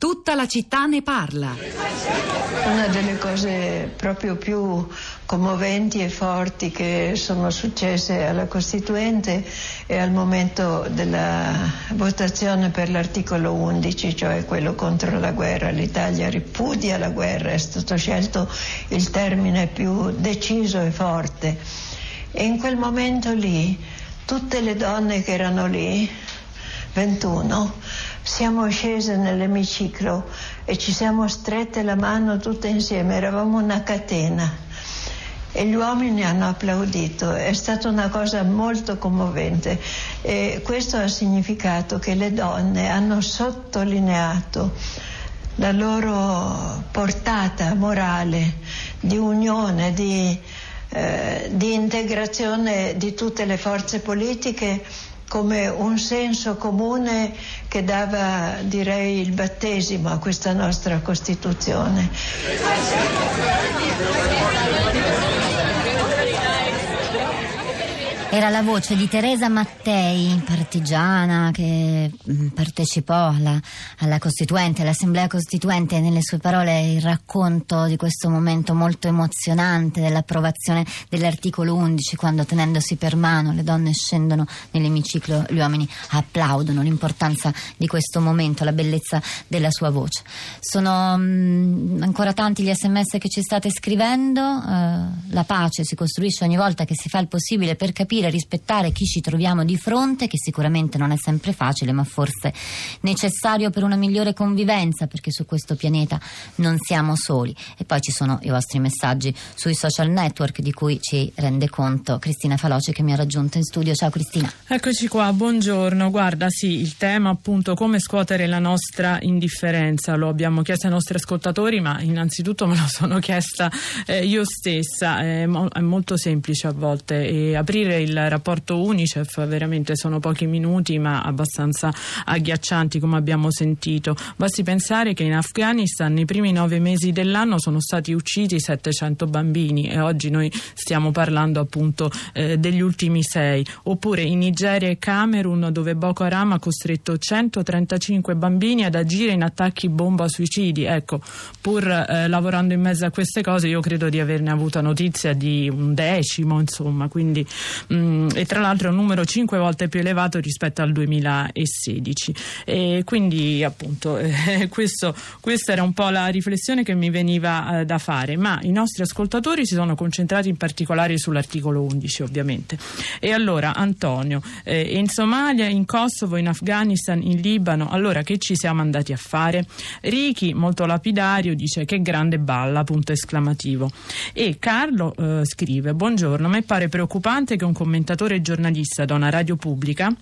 Tutta la città ne parla. Una delle cose proprio più commoventi e forti che sono successe alla Costituente è al momento della votazione per l'articolo 11, cioè quello contro la guerra. L'Italia ripudia la guerra, è stato scelto il termine più deciso e forte. E in quel momento lì tutte le donne che erano lì, 21, siamo scese nell'emiciclo e ci siamo strette la mano tutte insieme, eravamo una catena. E gli uomini hanno applaudito, è stata una cosa molto commovente e questo ha significato che le donne hanno sottolineato la loro portata morale di unione, di, eh, di integrazione di tutte le forze politiche come un senso comune che dava, direi, il battesimo a questa nostra Costituzione. Era la voce di Teresa Mattei, partigiana, che mm, partecipò alla, alla Costituente, all'Assemblea Costituente, nelle sue parole il racconto di questo momento molto emozionante dell'approvazione dell'articolo 11, quando tenendosi per mano le donne scendono nell'emiciclo, gli uomini applaudono l'importanza di questo momento, la bellezza della sua voce. Sono mh, mm, ancora tanti gli sms che ci state scrivendo, uh, la pace si costruisce ogni volta che si fa il possibile per capire capire rispettare chi ci troviamo di fronte, che sicuramente non è sempre facile, ma forse necessario per una migliore convivenza, perché su questo pianeta non siamo soli. E poi ci sono i vostri messaggi sui social network di cui ci rende conto Cristina Faloce che mi ha raggiunto in studio. Ciao Cristina. Eccoci qua, buongiorno. Guarda, sì, il tema appunto come scuotere la nostra indifferenza lo abbiamo chiesto ai nostri ascoltatori, ma innanzitutto me lo sono chiesta eh, io stessa. È, mo- è molto semplice a volte e aprire il il rapporto Unicef veramente sono pochi minuti ma abbastanza agghiaccianti come abbiamo sentito. Basti pensare che in Afghanistan nei primi nove mesi dell'anno sono stati uccisi 700 bambini e oggi noi stiamo parlando appunto eh, degli ultimi sei. Oppure in Nigeria e Camerun dove Boko Haram ha costretto 135 bambini ad agire in attacchi bomba suicidi. Ecco, pur eh, lavorando in mezzo a queste cose io credo di averne avuta notizia di un decimo, insomma, quindi mh, mm, e tra l'altro è un numero cinque volte più elevato rispetto al 2016. E quindi appunto eh, questo, questa era un po' la riflessione che mi veniva eh, da fare, ma i nostri ascoltatori si sono concentrati in particolare sull'articolo 11 ovviamente. E allora Antonio, eh, in Somalia, in Kosovo, in Afghanistan, in Libano, allora che ci siamo andati a fare? Ricky, molto lapidario, dice che grande balla, punto esclamativo. E Carlo eh, scrive, buongiorno, a me pare preoccupante che un commentatore e giornalista da una radio pubblica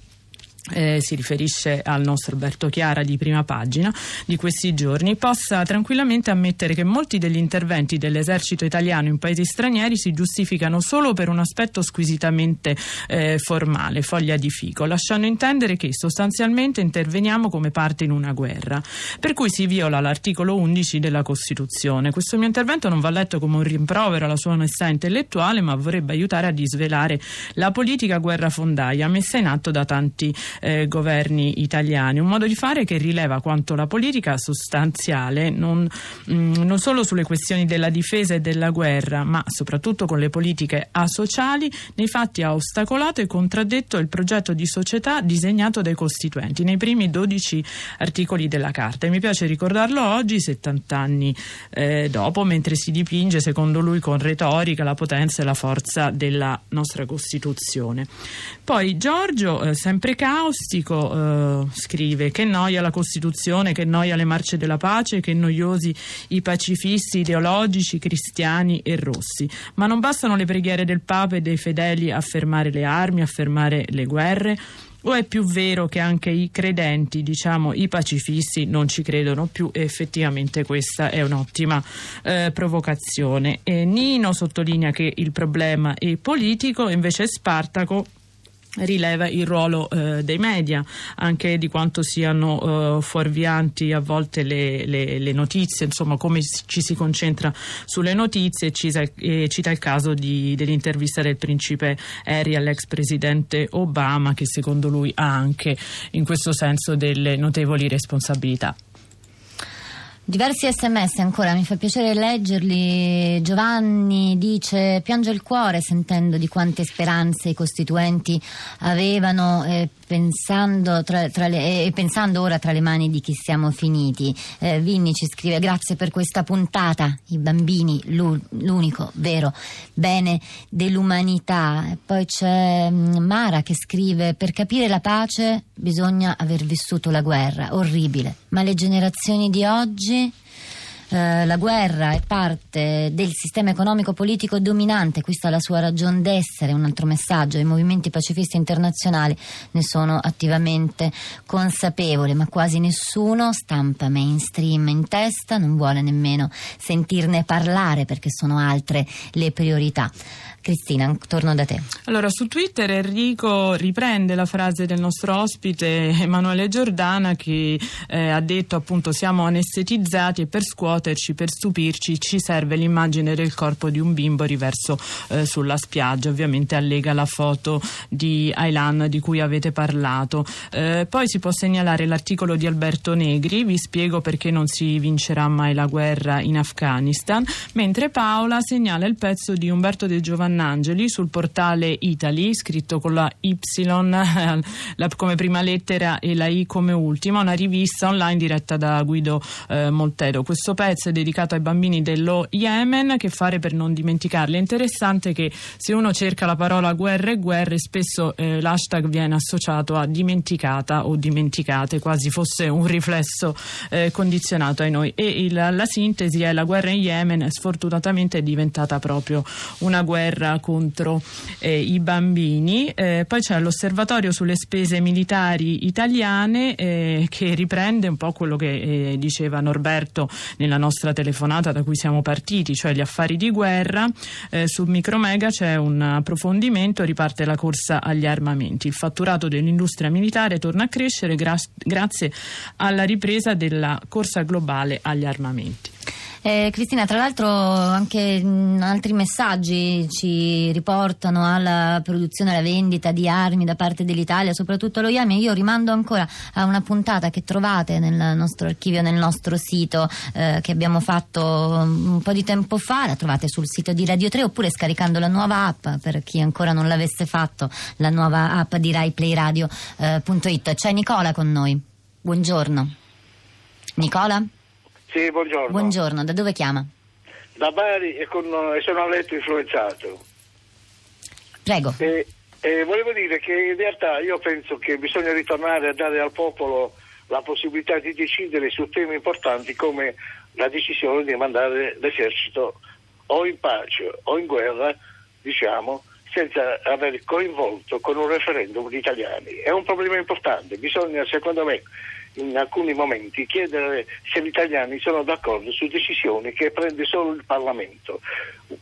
eh, si riferisce al nostro Alberto Chiara di prima pagina di questi giorni, possa tranquillamente ammettere che molti degli interventi dell'esercito italiano in paesi stranieri si giustificano solo per un aspetto squisitamente eh, formale, foglia di fico, lasciando intendere che sostanzialmente interveniamo come parte in una guerra, per cui si viola l'articolo 11 della Costituzione. Questo mio intervento non va letto come un rimprovero alla sua onestà intellettuale, ma vorrebbe aiutare a disvelare la politica guerrafondaia messa in atto da tanti eh, governi italiani. Un modo di fare che rileva quanto la politica sostanziale, non, mh, mm, non solo sulle questioni della difesa e della guerra, ma soprattutto con le politiche asociali, nei fatti ha ostacolato e contraddetto il progetto di società disegnato dai costituenti nei primi 12 articoli della Carta. E mi piace ricordarlo oggi, 70 anni eh, dopo, mentre si dipinge, secondo lui, con retorica la potenza e la forza della nostra Costituzione. Poi Giorgio, eh, sempre caos, caustico, eh, scrive, che noia la Costituzione, che noia le marce della pace, che noiosi i pacifisti ideologici, cristiani e rossi. Ma non bastano le preghiere del Papa e dei fedeli a fermare le armi, a fermare le guerre? O è più vero che anche i credenti, diciamo i pacifisti, non ci credono più e effettivamente questa è un'ottima eh, provocazione. E Nino sottolinea che il problema è politico, invece Spartaco rileva il ruolo eh, dei media, anche di quanto siano eh, fuorvianti a volte le, le, le, notizie, insomma come ci si concentra sulle notizie, cita, e cita il caso di, dell'intervista del principe Harry all'ex presidente Obama che secondo lui ha anche in questo senso delle notevoli responsabilità. Diversi sms ancora, mi fa piacere leggerli. Giovanni dice: Piange il cuore sentendo di quante speranze i costituenti avevano eh, pensando, tra, tra le, eh, pensando, ora tra le mani di chi siamo finiti. Eh, Vinni ci scrive: Grazie per questa puntata. I bambini, l'unico vero bene dell'umanità. E poi c'è mm, Mara che scrive: Per capire la pace bisogna aver vissuto la guerra. Orribile. Ma le generazioni di oggi eh, la guerra è parte del sistema economico-politico dominante, questa è la sua ragione d'essere, un altro messaggio, i movimenti pacifisti internazionali ne sono attivamente consapevoli, ma quasi nessuno stampa mainstream in testa, non vuole nemmeno sentirne parlare perché sono altre le priorità. Cristina, torno da te. Allora, su Twitter Enrico riprende la frase del nostro ospite Emanuele Giordana che eh, ha detto appunto siamo anestetizzati e per scuoterci, per stupirci ci serve l'immagine del corpo di un bimbo riverso eh, sulla spiaggia. Ovviamente allega la foto di Aylan di cui avete parlato. Eh, poi si può segnalare l'articolo di Alberto Negri, vi spiego perché non si vincerà mai la guerra in Afghanistan, mentre Paola segnala il pezzo di Umberto De Giovanni Angeli sul portale Italy, scritto con la Y la, come prima lettera e la I come ultima, una rivista online diretta da Guido eh, Moltero. Questo pezzo è dedicato ai bambini dello Yemen, che fare per non dimenticarli. È interessante che se uno cerca la parola guerra e guerre, spesso eh, l'hashtag viene associato a dimenticata o dimenticate, quasi fosse un riflesso eh, condizionato ai noi. E il, la sintesi è la guerra in Yemen sfortunatamente è diventata proprio una guerra guerra contro eh, i bambini. Eh, poi c'è l'osservatorio sulle spese militari italiane eh, che riprende un po' quello che eh, diceva Norberto nella nostra telefonata da cui siamo partiti, cioè gli affari di guerra. Eh, su Micromega c'è un approfondimento, riparte la corsa agli armamenti. Il fatturato dell'industria militare torna a crescere gra- grazie alla ripresa della corsa globale agli armamenti. Eh, Cristina, tra l'altro anche altri messaggi ci riportano alla produzione e alla vendita di armi da parte dell'Italia, soprattutto lo Yemen. Io rimando ancora a una puntata che trovate nel nostro archivio, nel nostro sito eh, che abbiamo fatto un po' di tempo fa, la trovate sul sito di Radio 3 oppure scaricando la nuova app per chi ancora non l'avesse fatto, la nuova app di RaiPlayRadio.it. Eh, C'è Nicola con noi. Buongiorno. Nicola? Sì, buongiorno. Buongiorno, da dove chiama? Da Bari e, con, e sono a letto influenzato. Prego. E, e volevo dire che in realtà io penso che bisogna ritornare a dare al popolo la possibilità di decidere su temi importanti come la decisione di mandare l'esercito o in pace o in guerra, diciamo, senza aver coinvolto con un referendum gli italiani. È un problema importante, bisogna secondo me in alcuni momenti chiedere se gli italiani sono d'accordo su decisioni che prende solo il Parlamento.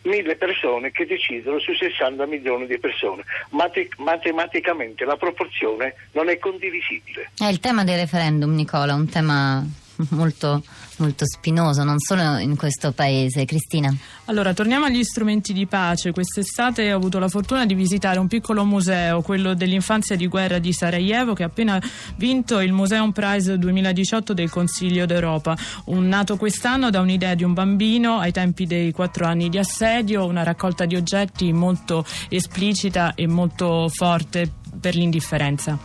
Mille persone che decidono su 60 milioni di persone. Mate- matematicamente la proporzione non è condivisibile. È il tema del referendum, Nicola, un tema molto, molto spinoso, non solo in questo paese. Cristina. Allora, torniamo agli strumenti di pace. Quest'estate ho avuto la fortuna di visitare un piccolo museo, quello dell'infanzia di guerra di Sarajevo, che ha appena vinto il Museum Prize 2018 del Consiglio d'Europa. Un nato quest'anno da un'idea di un bambino ai tempi dei quattro anni di assedio, una raccolta di oggetti molto esplicita e molto forte per l'indifferenza.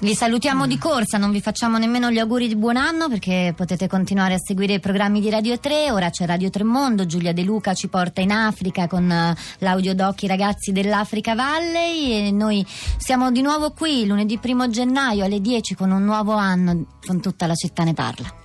Vi salutiamo di corsa, non vi facciamo nemmeno gli auguri di buon anno perché potete continuare a seguire i programmi di Radio 3. Ora c'è Radio Tremondo, Giulia De Luca ci porta in Africa con uh, l'audio doc ragazzi dell'Africa Valley e noi siamo di nuovo qui lunedì primo gennaio alle 10 con un nuovo anno con tutta la città ne parla.